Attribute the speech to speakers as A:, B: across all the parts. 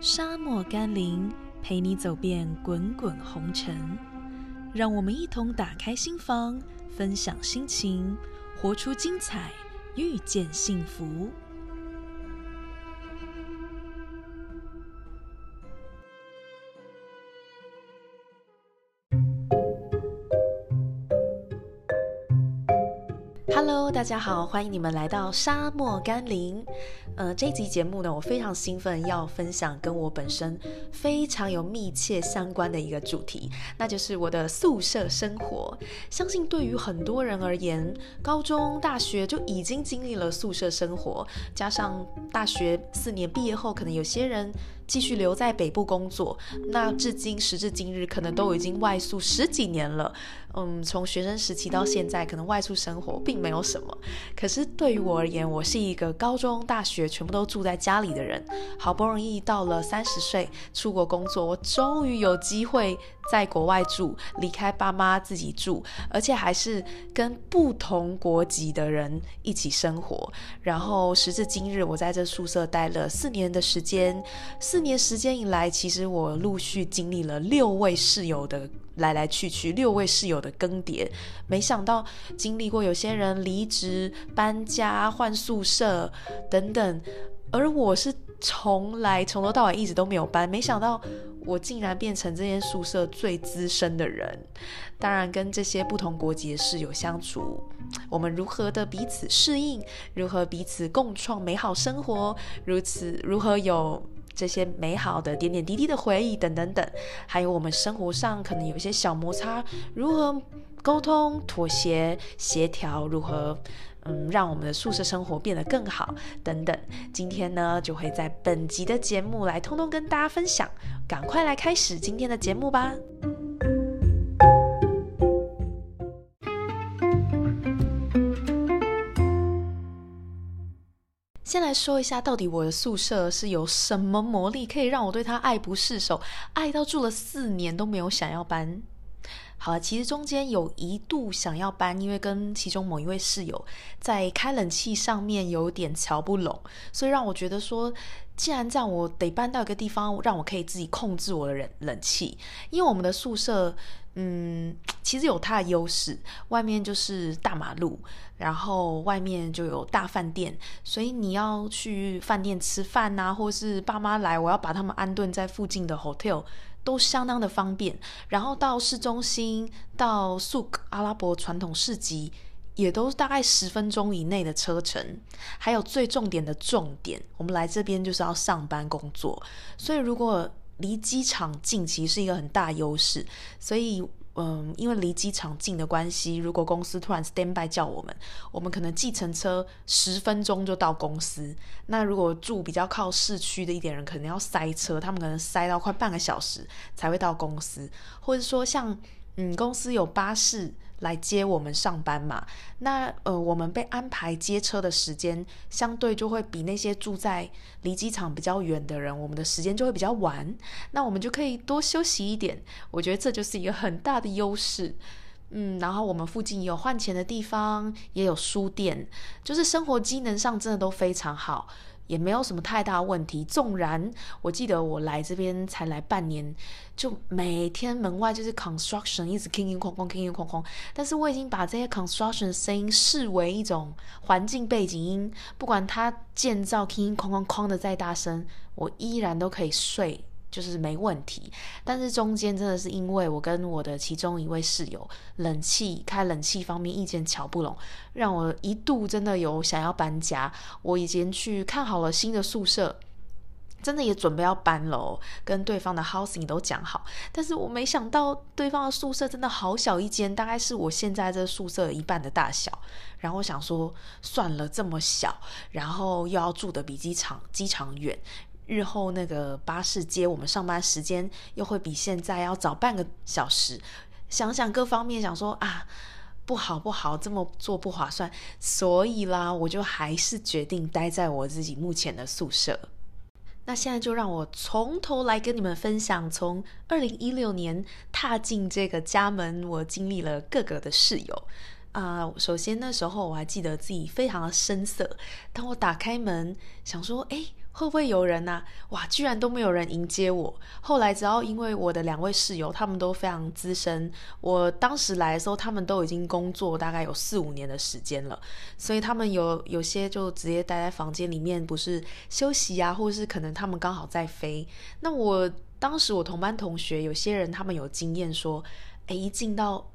A: 沙漠甘霖，陪你走遍滚滚红尘。让我们一同打开心房，分享心情，活出精彩，遇见幸福。Hello，大家好，欢迎你们来到沙漠甘霖。呃，这一集节目呢，我非常兴奋，要分享跟我本身非常有密切相关的一个主题，那就是我的宿舍生活。相信对于很多人而言，高中、大学就已经经历了宿舍生活，加上大学四年毕业后，可能有些人。继续留在北部工作，那至今时至今日，可能都已经外宿十几年了。嗯，从学生时期到现在，可能外出生活并没有什么。可是对于我而言，我是一个高中、大学全部都住在家里的人。好不容易到了三十岁出国工作，我终于有机会在国外住，离开爸妈自己住，而且还是跟不同国籍的人一起生活。然后时至今日，我在这宿舍待了四年的时间。四年时间以来，其实我陆续经历了六位室友的来来去去，六位室友的更迭。没想到经历过有些人离职、搬家、换宿舍等等，而我是从来从头到尾一直都没有搬。没想到我竟然变成这间宿舍最资深的人。当然，跟这些不同国籍的室友相处，我们如何的彼此适应，如何彼此共创美好生活，如此如何有。这些美好的点点滴滴的回忆，等等等，还有我们生活上可能有一些小摩擦，如何沟通、妥协、协调，如何嗯让我们的宿舍生活变得更好，等等。今天呢，就会在本集的节目来通通跟大家分享。赶快来开始今天的节目吧！来说一下，到底我的宿舍是有什么魔力，可以让我对他爱不释手，爱到住了四年都没有想要搬。好了，其实中间有一度想要搬，因为跟其中某一位室友在开冷气上面有点瞧不拢，所以让我觉得说，既然这样，我得搬到一个地方，让我可以自己控制我的冷冷气，因为我们的宿舍。嗯，其实有它的优势，外面就是大马路，然后外面就有大饭店，所以你要去饭店吃饭呐，或是爸妈来，我要把他们安顿在附近的 hotel，都相当的方便。然后到市中心，到 Souk 阿拉伯传统市集，也都大概十分钟以内的车程。还有最重点的重点，我们来这边就是要上班工作，所以如果离机场近其实是一个很大优势，所以嗯，因为离机场近的关系，如果公司突然 stand by 叫我们，我们可能计程车十分钟就到公司。那如果住比较靠市区的一点人，可能要塞车，他们可能塞到快半个小时才会到公司，或者说像嗯，公司有巴士。来接我们上班嘛？那呃，我们被安排接车的时间，相对就会比那些住在离机场比较远的人，我们的时间就会比较晚。那我们就可以多休息一点。我觉得这就是一个很大的优势。嗯，然后我们附近有换钱的地方，也有书店，就是生活机能上真的都非常好。也没有什么太大问题。纵然我记得我来这边才来半年，就每天门外就是 construction 一直 king king 哐哐 king king 哐哐，但是我已经把这些 construction 声音视为一种环境背景音，不管它建造 king king 哐哐哐的再大声，我依然都可以睡。就是没问题，但是中间真的是因为我跟我的其中一位室友冷气开冷气方面意见瞧不拢，让我一度真的有想要搬家。我已经去看好了新的宿舍，真的也准备要搬了，跟对方的 housing 都讲好。但是我没想到对方的宿舍真的好小一间，大概是我现在这宿舍一半的大小。然后我想说算了，这么小，然后又要住的比机场机场远。日后那个巴士接我们上班时间又会比现在要早半个小时，想想各方面，想说啊，不好不好，这么做不划算，所以啦，我就还是决定待在我自己目前的宿舍。那现在就让我从头来跟你们分享，从二零一六年踏进这个家门，我经历了各个的室友啊。首先那时候我还记得自己非常的生涩，当我打开门，想说，哎。会不会有人呐？哇，居然都没有人迎接我。后来只要因为我的两位室友，他们都非常资深，我当时来的时候，他们都已经工作大概有四五年的时间了，所以他们有有些就直接待在房间里面，不是休息啊，或是可能他们刚好在飞。那我当时我同班同学有些人他们有经验说，诶，一进到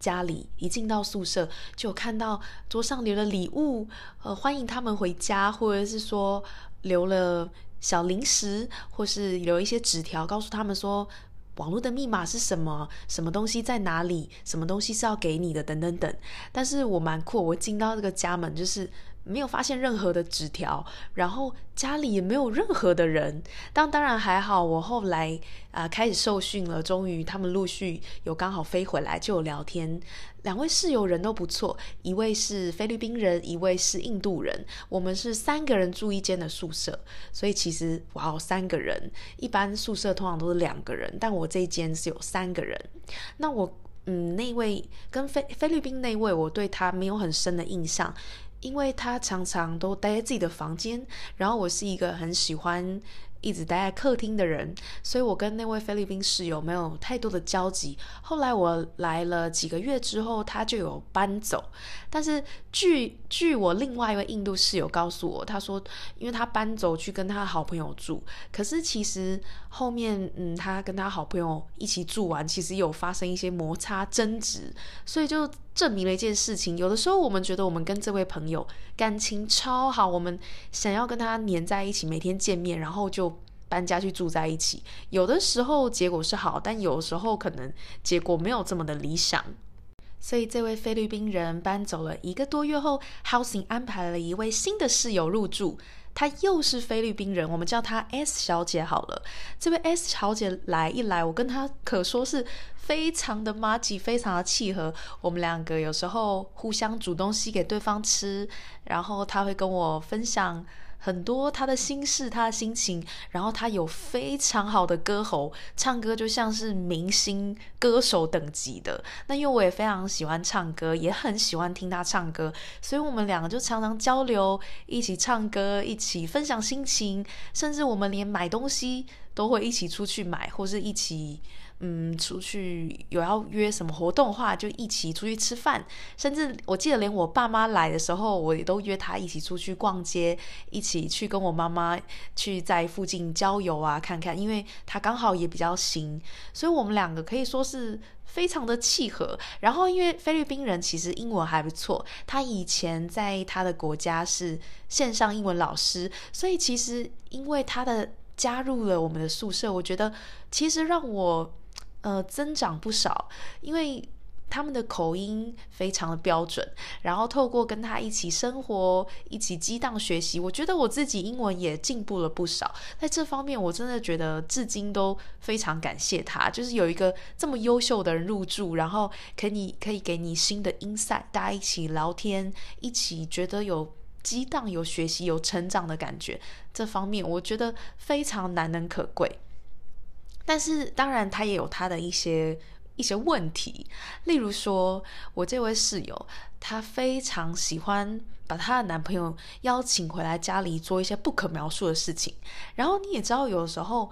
A: 家里，一进到宿舍，就看到桌上留了礼物，呃，欢迎他们回家，或者是说。留了小零食，或是留一些纸条，告诉他们说网络的密码是什么，什么东西在哪里，什么东西是要给你的，等等等。但是我蛮酷，我进到这个家门就是。没有发现任何的纸条，然后家里也没有任何的人。但当然还好，我后来啊开始受训了，终于他们陆续有刚好飞回来，就有聊天。两位室友人都不错，一位是菲律宾人，一位是印度人。我们是三个人住一间的宿舍，所以其实哇哦三个人，一般宿舍通常都是两个人，但我这一间是有三个人。那我嗯那位跟菲菲律宾那位，我对他没有很深的印象。因为他常常都待在自己的房间，然后我是一个很喜欢。一直待在客厅的人，所以我跟那位菲律宾室友没有太多的交集。后来我来了几个月之后，他就有搬走。但是据据我另外一位印度室友告诉我，他说，因为他搬走去跟他好朋友住，可是其实后面，嗯，他跟他好朋友一起住完，其实有发生一些摩擦争执，所以就证明了一件事情：有的时候我们觉得我们跟这位朋友感情超好，我们想要跟他黏在一起，每天见面，然后就。搬家去住在一起，有的时候结果是好，但有时候可能结果没有这么的理想。所以这位菲律宾人搬走了一个多月后，Housing 安排了一位新的室友入住，她又是菲律宾人，我们叫她 S 小姐好了。这位 S 小姐来一来，我跟她可说是非常的麻吉，非常的契合。我们两个有时候互相煮东西给对方吃，然后他会跟我分享。很多他的心事，他的心情，然后他有非常好的歌喉，唱歌就像是明星歌手等级的。那因为我也非常喜欢唱歌，也很喜欢听他唱歌，所以我们两个就常常交流，一起唱歌，一起分享心情，甚至我们连买东西都会一起出去买，或是一起。嗯，出去有要约什么活动的话，就一起出去吃饭。甚至我记得，连我爸妈来的时候，我也都约他一起出去逛街，一起去跟我妈妈去在附近郊游啊，看看。因为他刚好也比较行，所以我们两个可以说是非常的契合。然后，因为菲律宾人其实英文还不错，他以前在他的国家是线上英文老师，所以其实因为他的加入了我们的宿舍，我觉得其实让我。呃，增长不少，因为他们的口音非常的标准。然后透过跟他一起生活，一起激荡学习，我觉得我自己英文也进步了不少。在这方面，我真的觉得至今都非常感谢他，就是有一个这么优秀的人入住，然后可以可以给你新的 insight，大家一起聊天，一起觉得有激荡、有学习、有成长的感觉。这方面我觉得非常难能可贵。但是当然，他也有他的一些一些问题，例如说，我这位室友，她非常喜欢把她的男朋友邀请回来家里做一些不可描述的事情。然后你也知道，有时候，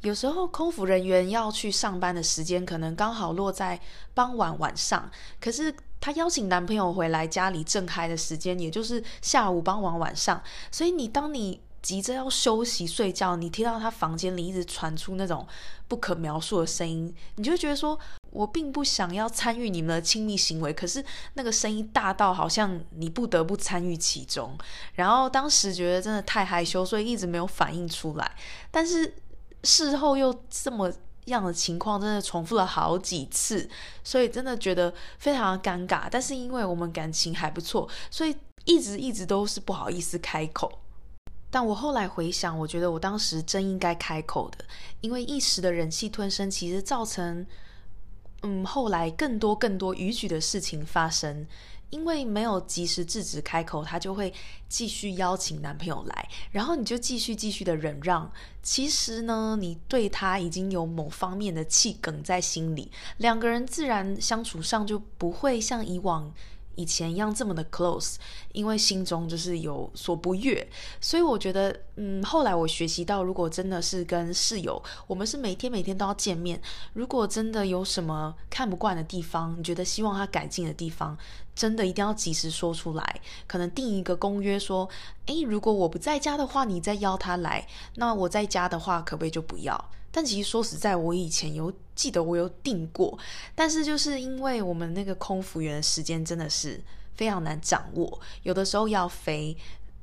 A: 有时候空服人员要去上班的时间可能刚好落在傍晚晚上，可是她邀请男朋友回来家里正嗨的时间，也就是下午傍晚晚上。所以你当你急着要休息睡觉，你听到他房间里一直传出那种不可描述的声音，你就觉得说，我并不想要参与你们的亲密行为，可是那个声音大到好像你不得不参与其中。然后当时觉得真的太害羞，所以一直没有反应出来。但是事后又这么样的情况，真的重复了好几次，所以真的觉得非常的尴尬。但是因为我们感情还不错，所以一直一直都是不好意思开口。但我后来回想，我觉得我当时真应该开口的，因为一时的忍气吞声，其实造成，嗯，后来更多更多逾矩的事情发生。因为没有及时制止开口，他就会继续邀请男朋友来，然后你就继续继续的忍让。其实呢，你对他已经有某方面的气梗在心里，两个人自然相处上就不会像以往。以前一样这么的 close，因为心中就是有所不悦，所以我觉得，嗯，后来我学习到，如果真的是跟室友，我们是每天每天都要见面，如果真的有什么看不惯的地方，你觉得希望他改进的地方，真的一定要及时说出来，可能定一个公约，说，诶，如果我不在家的话，你再邀他来，那我在家的话，可不可以就不要？但其实说实在，我以前有记得我有订过，但是就是因为我们那个空服员的时间真的是非常难掌握，有的时候要飞，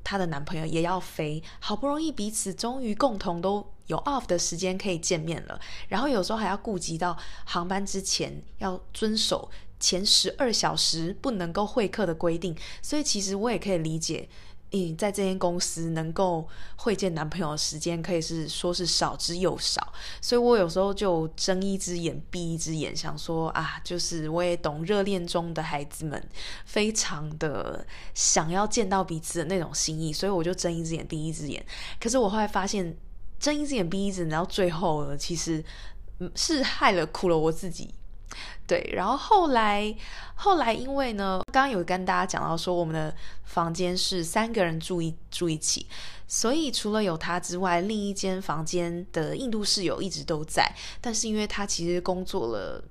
A: 她的男朋友也要飞，好不容易彼此终于共同都有 off 的时间可以见面了，然后有时候还要顾及到航班之前要遵守前十二小时不能够会客的规定，所以其实我也可以理解。嗯，在这间公司能够会见男朋友的时间可以是说是少之又少，所以我有时候就睁一只眼闭一只眼，想说啊，就是我也懂热恋中的孩子们非常的想要见到彼此的那种心意，所以我就睁一只眼闭一只眼。可是我后来发现，睁一只眼闭一只眼，然后最后其实是害了苦了我自己。对，然后后来，后来因为呢，刚刚有跟大家讲到说，我们的房间是三个人住一住一起，所以除了有他之外，另一间房间的印度室友一直都在，但是因为他其实工作了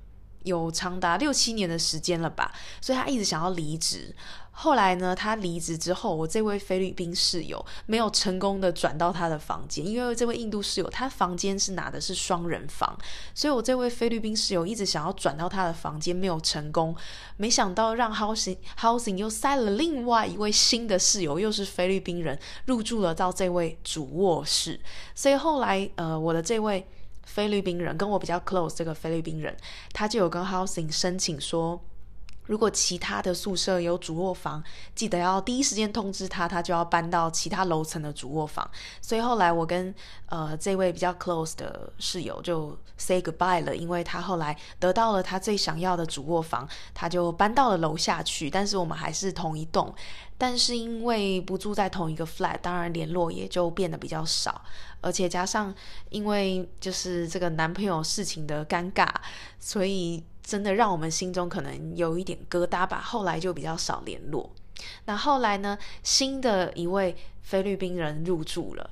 A: 有长达六七年的时间了吧，所以他一直想要离职。后来呢，他离职之后，我这位菲律宾室友没有成功的转到他的房间，因为这位印度室友他房间是拿的是双人房，所以我这位菲律宾室友一直想要转到他的房间，没有成功。没想到让 housing housing 又塞了另外一位新的室友，又是菲律宾人入住了到这位主卧室，所以后来呃，我的这位菲律宾人跟我比较 close 这个菲律宾人，他就有跟 housing 申请说。如果其他的宿舍有主卧房，记得要第一时间通知他，他就要搬到其他楼层的主卧房。所以后来我跟呃这位比较 close 的室友就 say goodbye 了，因为他后来得到了他最想要的主卧房，他就搬到了楼下去。但是我们还是同一栋，但是因为不住在同一个 flat，当然联络也就变得比较少，而且加上因为就是这个男朋友事情的尴尬，所以。真的让我们心中可能有一点疙瘩吧。后来就比较少联络。那后来呢？新的一位菲律宾人入住了。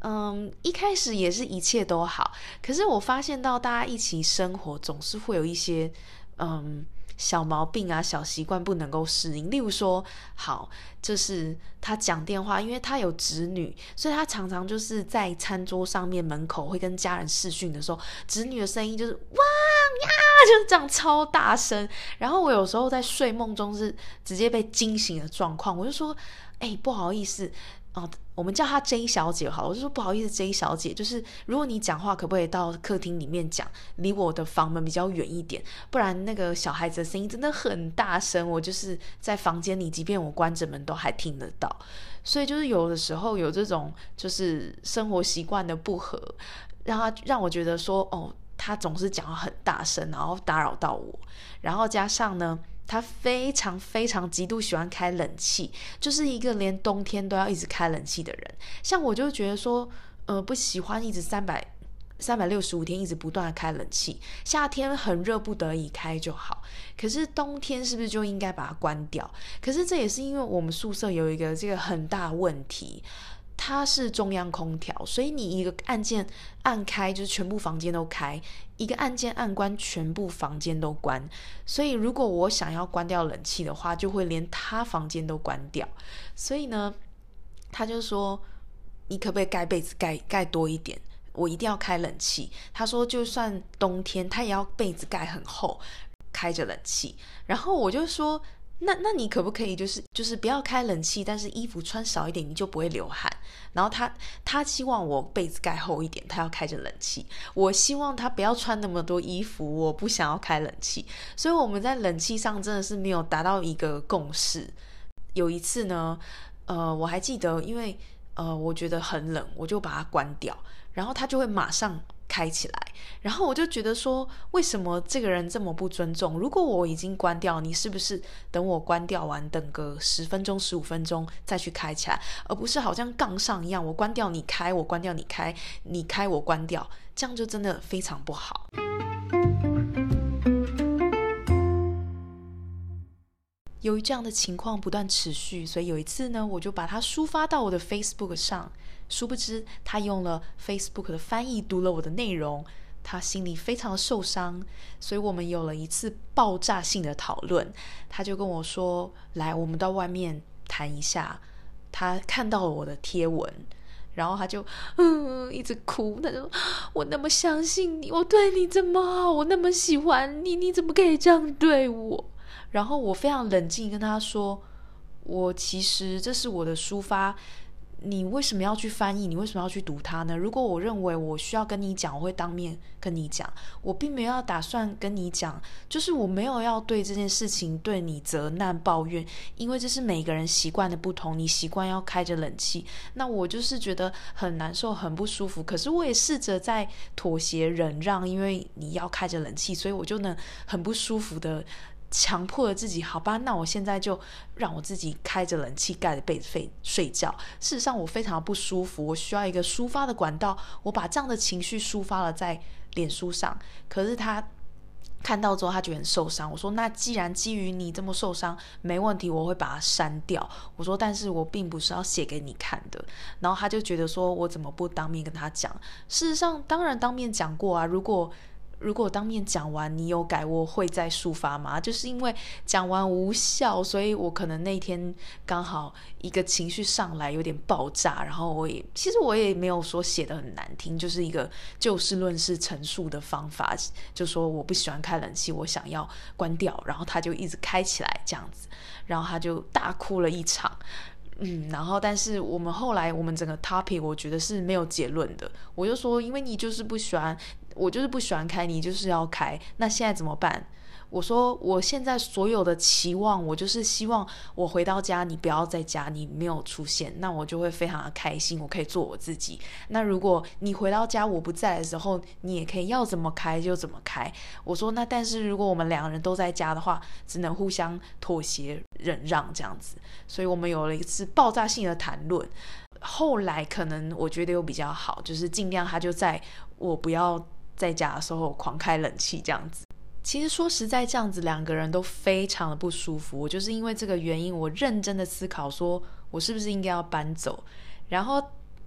A: 嗯，一开始也是一切都好。可是我发现到大家一起生活，总是会有一些嗯。小毛病啊，小习惯不能够适应。例如说，好，就是他讲电话，因为他有侄女，所以他常常就是在餐桌上面门口会跟家人视讯的时候，侄女的声音就是哇呀，就是这样超大声。然后我有时候在睡梦中是直接被惊醒的状况，我就说，哎，不好意思。哦，我们叫她 J 小姐好，我就说不好意思，J 小姐，就是如果你讲话可不可以到客厅里面讲，离我的房门比较远一点，不然那个小孩子的声音真的很大声，我就是在房间里，即便我关着门都还听得到。所以就是有的时候有这种就是生活习惯的不合，让他让我觉得说，哦，他总是讲话很大声，然后打扰到我，然后加上呢。他非常非常极度喜欢开冷气，就是一个连冬天都要一直开冷气的人。像我就觉得说，呃，不喜欢一直三百三百六十五天一直不断的开冷气。夏天很热，不得已开就好。可是冬天是不是就应该把它关掉？可是这也是因为我们宿舍有一个这个很大问题。它是中央空调，所以你一个按键按开，就是全部房间都开；一个按键按关，全部房间都关。所以如果我想要关掉冷气的话，就会连他房间都关掉。所以呢，他就说：“你可不可以盖被子盖盖多一点？我一定要开冷气。”他说：“就算冬天，他也要被子盖很厚，开着冷气。”然后我就说。那那你可不可以就是就是不要开冷气，但是衣服穿少一点，你就不会流汗。然后他他希望我被子盖厚一点，他要开着冷气。我希望他不要穿那么多衣服，我不想要开冷气。所以我们在冷气上真的是没有达到一个共识。有一次呢，呃，我还记得，因为呃我觉得很冷，我就把它关掉，然后他就会马上。开起来，然后我就觉得说，为什么这个人这么不尊重？如果我已经关掉，你是不是等我关掉完，等个十分钟、十五分钟再去开起来，而不是好像杠上一样，我关掉你开，我关掉你开，你开我关掉，这样就真的非常不好。由于这样的情况不断持续，所以有一次呢，我就把它抒发到我的 Facebook 上。殊不知，他用了 Facebook 的翻译读了我的内容，他心里非常的受伤。所以我们有了一次爆炸性的讨论。他就跟我说：“来，我们到外面谈一下。”他看到了我的贴文，然后他就嗯一直哭。他就说：“我那么相信你，我对你这么好，我那么喜欢你，你怎么可以这样对我？”然后我非常冷静跟他说：“我其实这是我的抒发，你为什么要去翻译？你为什么要去读它呢？如果我认为我需要跟你讲，我会当面跟你讲。我并没有要打算跟你讲，就是我没有要对这件事情对你责难抱怨，因为这是每个人习惯的不同。你习惯要开着冷气，那我就是觉得很难受、很不舒服。可是我也试着在妥协、忍让，因为你要开着冷气，所以我就能很不舒服的。”强迫了自己，好吧，那我现在就让我自己开着冷气盖着被子睡睡觉。事实上，我非常不舒服，我需要一个抒发的管道。我把这样的情绪抒发了在脸书上，可是他看到之后，他觉得很受伤。我说，那既然基于你这么受伤，没问题，我会把它删掉。我说，但是我并不是要写给你看的。然后他就觉得说，我怎么不当面跟他讲？事实上，当然当面讲过啊。如果如果当面讲完你有改，我会再抒发吗？就是因为讲完无效，所以我可能那天刚好一个情绪上来有点爆炸，然后我也其实我也没有说写的很难听，就是一个就事论事陈述的方法，就说我不喜欢开冷气，我想要关掉，然后他就一直开起来这样子，然后他就大哭了一场，嗯，然后但是我们后来我们整个 topic 我觉得是没有结论的，我就说因为你就是不喜欢。我就是不喜欢开，你就是要开，那现在怎么办？我说我现在所有的期望，我就是希望我回到家，你不要在家，你没有出现，那我就会非常的开心，我可以做我自己。那如果你回到家我不在的时候，你也可以要怎么开就怎么开。我说那但是如果我们两个人都在家的话，只能互相妥协忍让这样子。所以我们有了一次爆炸性的谈论，后来可能我觉得又比较好，就是尽量他就在我不要。在家的时候狂开冷气这样子，其实说实在，这样子两个人都非常的不舒服。我就是因为这个原因，我认真的思考，说我是不是应该要搬走。然后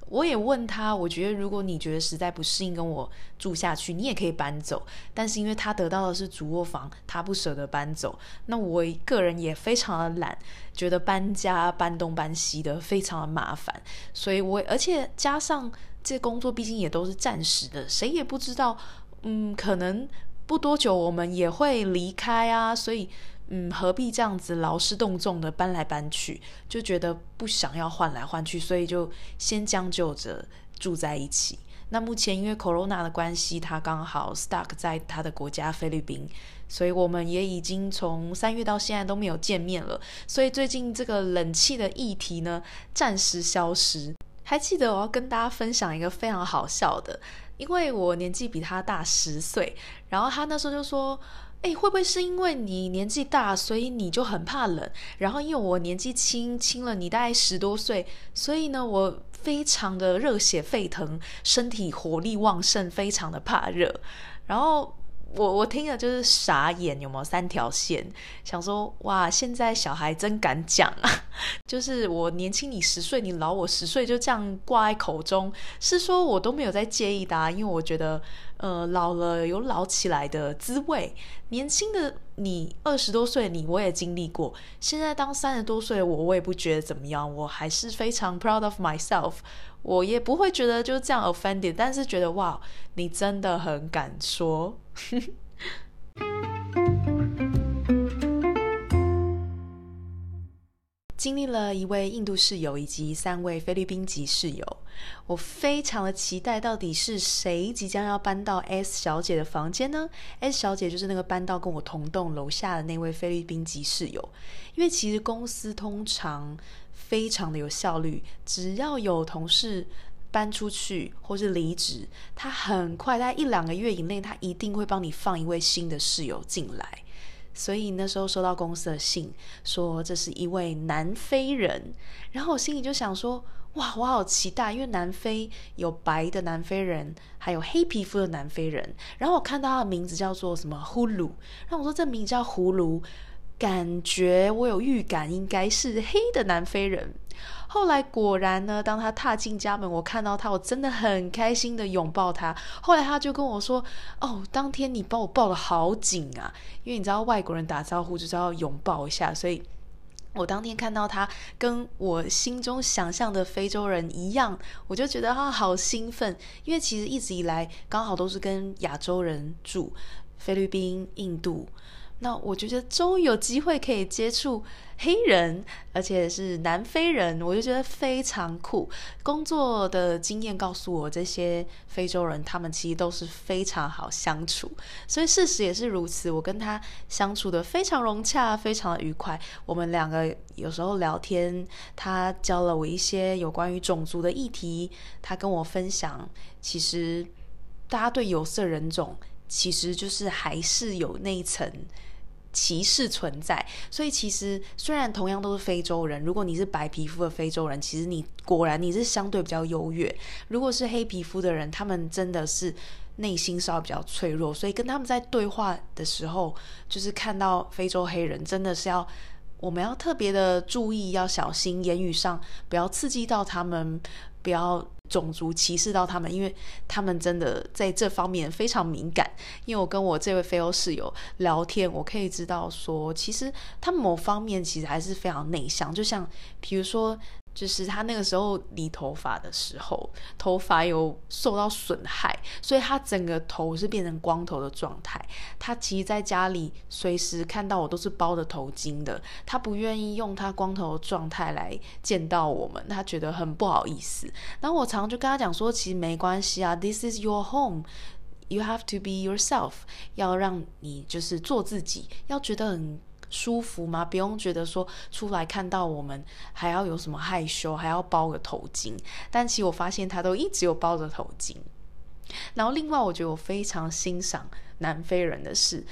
A: 我也问他，我觉得如果你觉得实在不适应跟我住下去，你也可以搬走。但是因为他得到的是主卧房，他不舍得搬走。那我个人也非常的懒，觉得搬家搬东搬西的非常的麻烦，所以我而且加上。这工作毕竟也都是暂时的，谁也不知道，嗯，可能不多久我们也会离开啊，所以，嗯，何必这样子劳师动众的搬来搬去？就觉得不想要换来换去，所以就先将就着住在一起。那目前因为 Corona 的关系，他刚好 stuck 在他的国家菲律宾，所以我们也已经从三月到现在都没有见面了。所以最近这个冷气的议题呢，暂时消失。还记得我要跟大家分享一个非常好笑的，因为我年纪比他大十岁，然后他那时候就说：“哎，会不会是因为你年纪大，所以你就很怕冷？然后因为我年纪轻轻了，你大概十多岁，所以呢，我非常的热血沸腾，身体活力旺盛，非常的怕热。”然后。我我听了就是傻眼，有没有三条线？想说哇，现在小孩真敢讲啊！就是我年轻你十岁，你老我十岁，就这样挂在口中，是说我都没有在介意的，因为我觉得呃老了有老起来的滋味，年轻的你二十多岁你我也经历过，现在当三十多岁我我也不觉得怎么样，我还是非常 proud of myself。我也不会觉得就这样 offended，但是觉得哇，你真的很敢说。经历了一位印度室友以及三位菲律宾籍室友，我非常的期待，到底是谁即将要搬到 S 小姐的房间呢？S 小姐就是那个搬到跟我同栋楼下的那位菲律宾籍室友，因为其实公司通常。非常的有效率，只要有同事搬出去或是离职，他很快在一两个月以内，他一定会帮你放一位新的室友进来。所以那时候收到公司的信，说这是一位南非人，然后我心里就想说，哇，我好期待，因为南非有白的南非人，还有黑皮肤的南非人。然后我看到他的名字叫做什么呼噜，然后我说这名字叫葫芦。感觉我有预感应该是黑的南非人。后来果然呢，当他踏进家门，我看到他，我真的很开心的拥抱他。后来他就跟我说：“哦，当天你把我抱得好紧啊，因为你知道外国人打招呼就是要拥抱一下，所以。”我当天看到他跟我心中想象的非洲人一样，我就觉得他好兴奋，因为其实一直以来刚好都是跟亚洲人住，菲律宾、印度。那我觉得终于有机会可以接触黑人，而且是南非人，我就觉得非常酷。工作的经验告诉我，这些非洲人他们其实都是非常好相处，所以事实也是如此。我跟他相处的非常融洽，非常的愉快。我们两个有时候聊天，他教了我一些有关于种族的议题，他跟我分享，其实大家对有色人种其实就是还是有那一层。歧视存在，所以其实虽然同样都是非洲人，如果你是白皮肤的非洲人，其实你果然你是相对比较优越。如果是黑皮肤的人，他们真的是内心稍微比较脆弱，所以跟他们在对话的时候，就是看到非洲黑人，真的是要我们要特别的注意，要小心言语上不要刺激到他们，不要。种族歧视到他们，因为他们真的在这方面非常敏感。因为我跟我这位非欧室友聊天，我可以知道说，其实他某方面其实还是非常内向，就像比如说。就是他那个时候理头发的时候，头发有受到损害，所以他整个头是变成光头的状态。他其实在家里随时看到我都是包着头巾的，他不愿意用他光头的状态来见到我们，他觉得很不好意思。然后我常常就跟他讲说，其实没关系啊，This is your home, you have to be yourself，要让你就是做自己，要觉得很。舒服吗？不用觉得说出来看到我们还要有什么害羞，还要包个头巾。但其实我发现他都一直有包着头巾。然后另外，我觉得我非常欣赏南非人的是。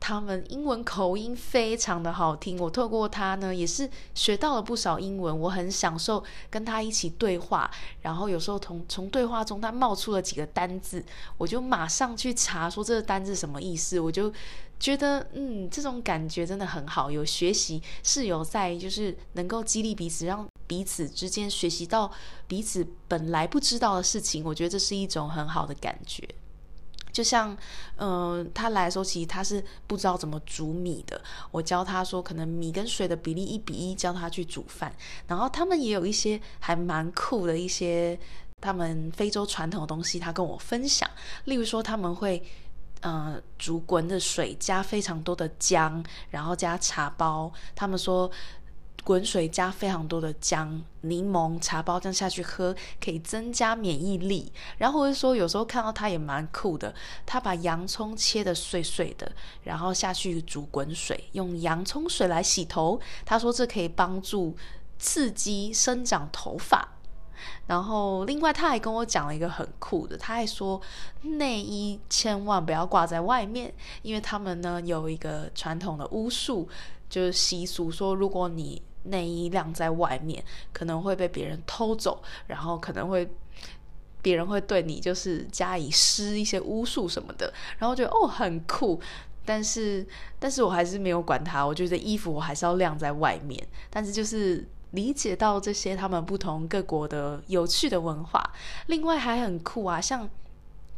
A: 他们英文口音非常的好听，我透过他呢，也是学到了不少英文。我很享受跟他一起对话，然后有时候从从对话中他冒出了几个单字，我就马上去查说这个单字什么意思。我就觉得，嗯，这种感觉真的很好。有学习是有在，就是能够激励彼此，让彼此之间学习到彼此本来不知道的事情。我觉得这是一种很好的感觉。就像，嗯，他来的时候，其实他是不知道怎么煮米的。我教他说，可能米跟水的比例一比一，教他去煮饭。然后他们也有一些还蛮酷的一些他们非洲传统的东西，他跟我分享。例如说，他们会，嗯，煮滚的水，加非常多的姜，然后加茶包。他们说。滚水加非常多的姜、柠檬、茶包这样下去喝，可以增加免疫力。然后或者说，有时候看到他也蛮酷的，他把洋葱切的碎碎的，然后下去煮滚水，用洋葱水来洗头。他说这可以帮助刺激生长头发。然后另外他还跟我讲了一个很酷的，他还说内衣千万不要挂在外面，因为他们呢有一个传统的巫术，就是习俗说，如果你内衣晾在外面，可能会被别人偷走，然后可能会别人会对你就是加以施一些巫术什么的，然后觉得哦很酷，但是但是我还是没有管它，我觉得衣服我还是要晾在外面，但是就是理解到这些他们不同各国的有趣的文化，另外还很酷啊，像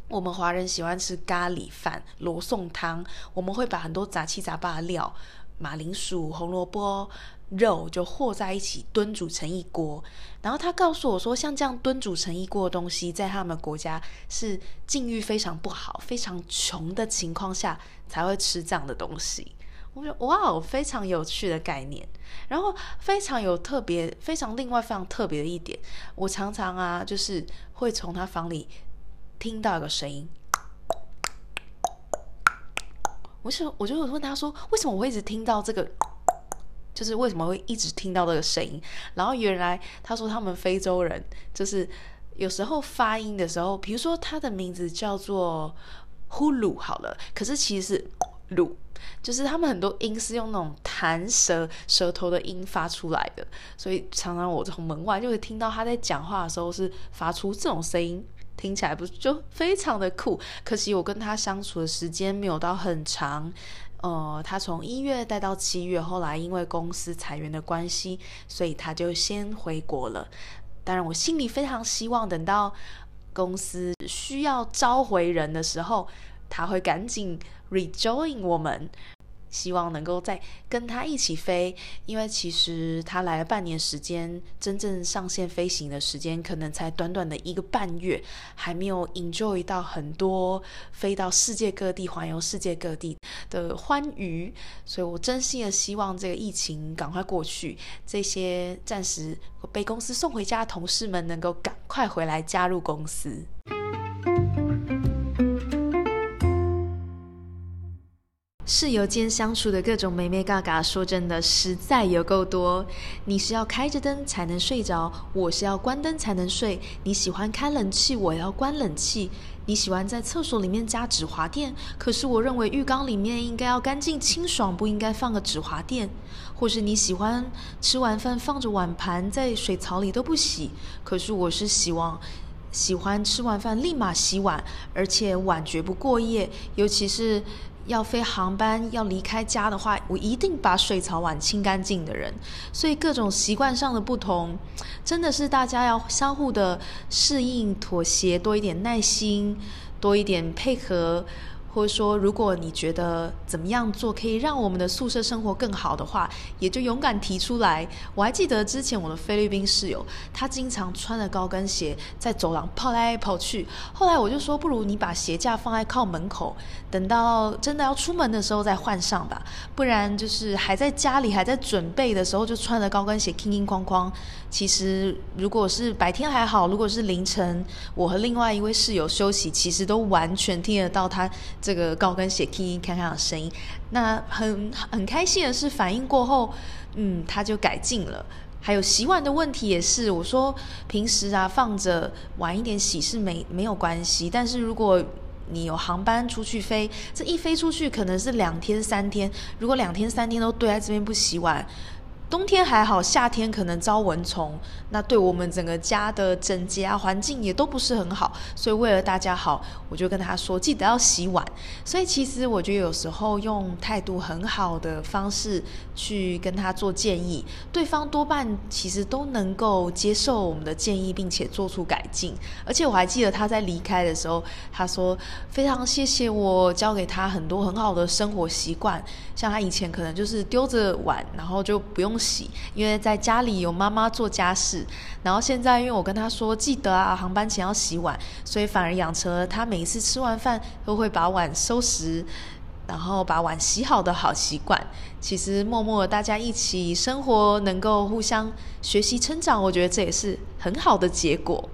A: 我们华人喜欢吃咖喱饭、罗宋汤，我们会把很多杂七杂八的料，马铃薯、红萝卜。肉就和在一起炖煮成一锅，然后他告诉我说，像这样炖煮成一锅的东西，在他们国家是境遇非常不好、非常穷的情况下才会吃这样的东西。我觉得哇，非常有趣的概念。然后非常有特别、非常另外非常特别的一点，我常常啊，就是会从他房里听到一个声音。我想，我就问他说，为什么我一直听到这个？就是为什么会一直听到这个声音？然后原来他说他们非洲人就是有时候发音的时候，比如说他的名字叫做呼噜好了，可是其实是噜，就是他们很多音是用那种弹舌舌头的音发出来的，所以常常我从门外就会听到他在讲话的时候是发出这种声音，听起来不就非常的酷？可惜我跟他相处的时间没有到很长。呃，他从一月待到七月，后来因为公司裁员的关系，所以他就先回国了。当然，我心里非常希望等到公司需要召回人的时候，他会赶紧 rejoin 我们。希望能够再跟他一起飞，因为其实他来了半年时间，真正上线飞行的时间可能才短短的一个半月，还没有 enjoy 到很多飞到世界各地、环游世界各地的欢愉，所以我真心的希望这个疫情赶快过去，这些暂时被公司送回家的同事们能够赶快回来加入公司。室友间相处的各种美美嘎嘎，说真的实在有够多。你是要开着灯才能睡着，我是要关灯才能睡。你喜欢开冷气，我要关冷气。你喜欢在厕所里面加止滑垫，可是我认为浴缸里面应该要干净清爽，不应该放个止滑垫。或是你喜欢吃完饭放着碗盘在水槽里都不洗，可是我是希望喜欢吃完饭立马洗碗，而且碗绝不过夜，尤其是。要飞航班要离开家的话，我一定把水槽碗清干净的人。所以各种习惯上的不同，真的是大家要相互的适应、妥协，多一点耐心，多一点配合。或者说，如果你觉得怎么样做可以让我们的宿舍生活更好的话，也就勇敢提出来。我还记得之前我的菲律宾室友，他经常穿着高跟鞋在走廊跑来跑去。后来我就说，不如你把鞋架放在靠门口，等到真的要出门的时候再换上吧。不然就是还在家里还在准备的时候就穿着高跟鞋，叮叮哐哐。其实如果是白天还好，如果是凌晨，我和另外一位室友休息，其实都完全听得到他。这个高跟鞋听看看的声音，那很很开心的是，反应过后，嗯，他就改进了。还有洗碗的问题也是，我说平时啊放着晚一点洗是没没有关系，但是如果你有航班出去飞，这一飞出去可能是两天三天，如果两天三天都堆在这边不洗碗。冬天还好，夏天可能招蚊虫，那对我们整个家的整洁啊环境也都不是很好。所以为了大家好，我就跟他说记得要洗碗。所以其实我觉得有时候用态度很好的方式去跟他做建议，对方多半其实都能够接受我们的建议，并且做出改进。而且我还记得他在离开的时候，他说非常谢谢我教给他很多很好的生活习惯，像他以前可能就是丢着碗，然后就不用。洗，因为在家里有妈妈做家事，然后现在因为我跟他说记得啊，航班前要洗碗，所以反而养成了他每一次吃完饭都会把碗收拾，然后把碗洗好的好习惯。其实默默大家一起生活，能够互相学习成长，我觉得这也是很好的结果。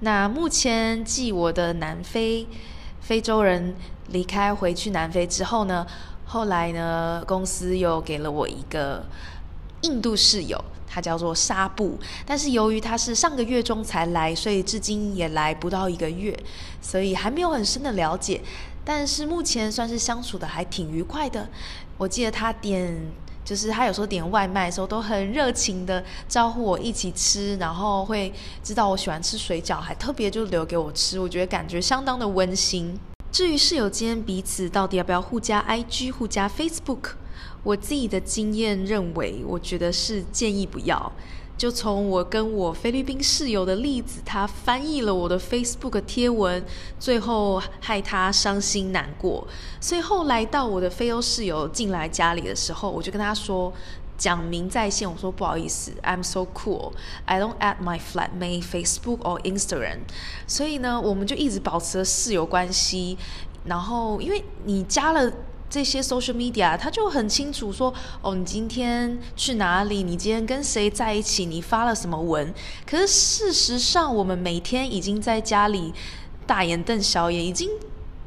A: 那目前继我的南非非洲人离开回去南非之后呢，后来呢公司又给了我一个。印度室友，他叫做纱布，但是由于他是上个月中才来，所以至今也来不到一个月，所以还没有很深的了解。但是目前算是相处的还挺愉快的。我记得他点，就是他有时候点外卖的时候都很热情的招呼我一起吃，然后会知道我喜欢吃水饺，还特别就留给我吃，我觉得感觉相当的温馨。至于室友间彼此到底要不要互加 IG、互加 Facebook？我自己的经验认为，我觉得是建议不要。就从我跟我菲律宾室友的例子，他翻译了我的 Facebook 贴文，最后害他伤心难过。所以后来到我的非欧室友进来家里的时候，我就跟他说，讲明在线，我说不好意思，I'm so cool，I don't add my flatmate Facebook or Instagram。所以呢，我们就一直保持了室友关系。然后，因为你加了。这些 social media，他就很清楚说，哦，你今天去哪里？你今天跟谁在一起？你发了什么文？可是事实上，我们每天已经在家里大眼瞪小眼，已经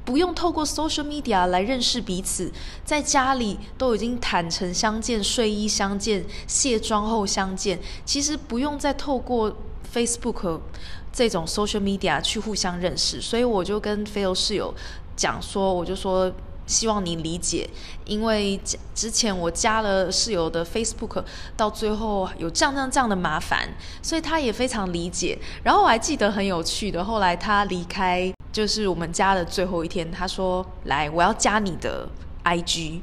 A: 不用透过 social media 来认识彼此，在家里都已经坦诚相见，睡衣相见，卸妆后相见，其实不用再透过 Facebook 这种 social media 去互相认识。所以我就跟菲欧室友讲说，我就说。希望你理解，因为之前我加了室友的 Facebook，到最后有这样这样这样的麻烦，所以他也非常理解。然后我还记得很有趣的，后来他离开，就是我们家的最后一天，他说：“来，我要加你的 IG。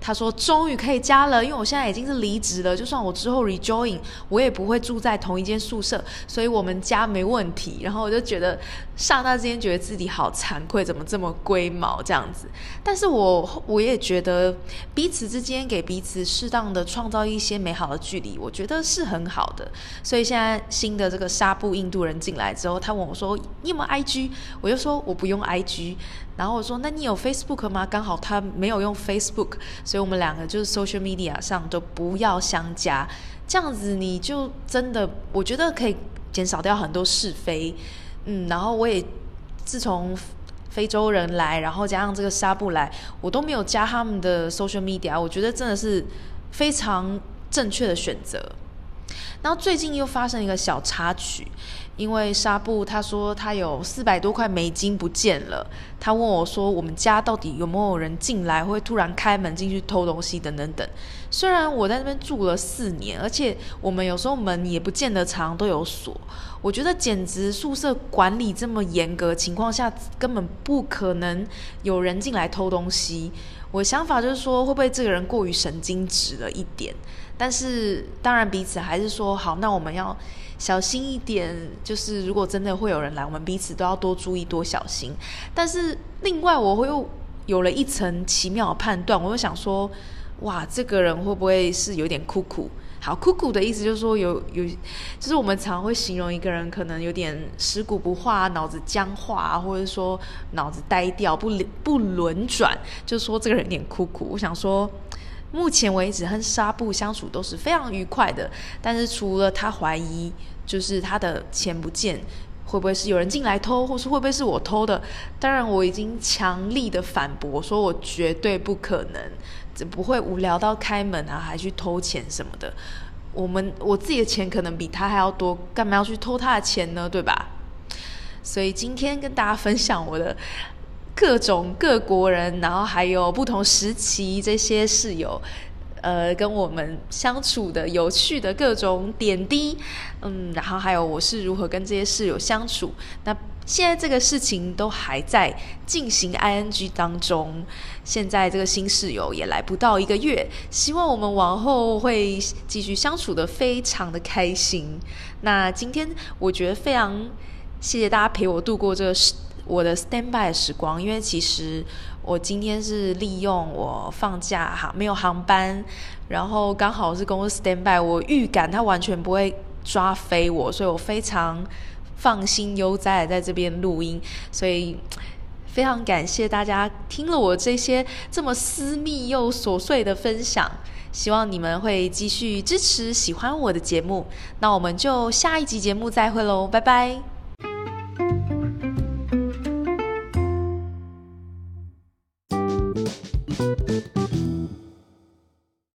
A: 他说：“终于可以加了，因为我现在已经是离职了，就算我之后 rejoin，我也不会住在同一间宿舍，所以我们家没问题。”然后我就觉得刹那之间觉得自己好惭愧，怎么这么龟毛这样子？但是我我也觉得彼此之间给彼此适当的创造一些美好的距离，我觉得是很好的。所以现在新的这个纱布印度人进来之后，他问我说：“你有没有 IG？” 我就说：“我不用 IG。”然后我说：“那你有 Facebook 吗？”刚好他没有用 Facebook，所以我们两个就是 social media 上都不要相加，这样子你就真的我觉得可以减少掉很多是非。嗯，然后我也自从非洲人来，然后加上这个纱布来，我都没有加他们的 social media，我觉得真的是非常正确的选择。然后最近又发生一个小插曲。因为纱布他说他有四百多块美金不见了，他问我说我们家到底有没有人进来，会突然开门进去偷东西等等等。虽然我在那边住了四年，而且我们有时候门也不见得常都有锁，我觉得简直宿舍管理这么严格情况下，根本不可能有人进来偷东西。我想法就是说，会不会这个人过于神经质了一点？但是当然彼此还是说好，那我们要。小心一点，就是如果真的会有人来，我们彼此都要多注意、多小心。但是另外，我会又有了一层奇妙的判断，我又想说，哇，这个人会不会是有点酷酷？好，酷酷的意思就是说有有，就是我们常会形容一个人可能有点尸骨不化、脑子僵化，或者说脑子呆掉、不不轮转，就说这个人有点酷酷。我想说。目前为止和纱布相处都是非常愉快的，但是除了他怀疑就是他的钱不见，会不会是有人进来偷，或是会不会是我偷的？当然我已经强力的反驳，说我绝对不可能，不会无聊到开门啊，还去偷钱什么的。我们我自己的钱可能比他还要多，干嘛要去偷他的钱呢？对吧？所以今天跟大家分享我的。各种各国人，然后还有不同时期这些室友，呃，跟我们相处的有趣的各种点滴，嗯，然后还有我是如何跟这些室友相处。那现在这个事情都还在进行 ing 当中，现在这个新室友也来不到一个月，希望我们往后会继续相处的非常的开心。那今天我觉得非常谢谢大家陪我度过这个。我的 standby 时光，因为其实我今天是利用我放假哈，没有航班，然后刚好是公司 standby，我预感它完全不会抓飞我，所以我非常放心悠哉在这边录音，所以 非常感谢大家听了我这些这么私密又琐碎的分享，希望你们会继续支持喜欢我的节目，那我们就下一集节目再会喽，拜拜。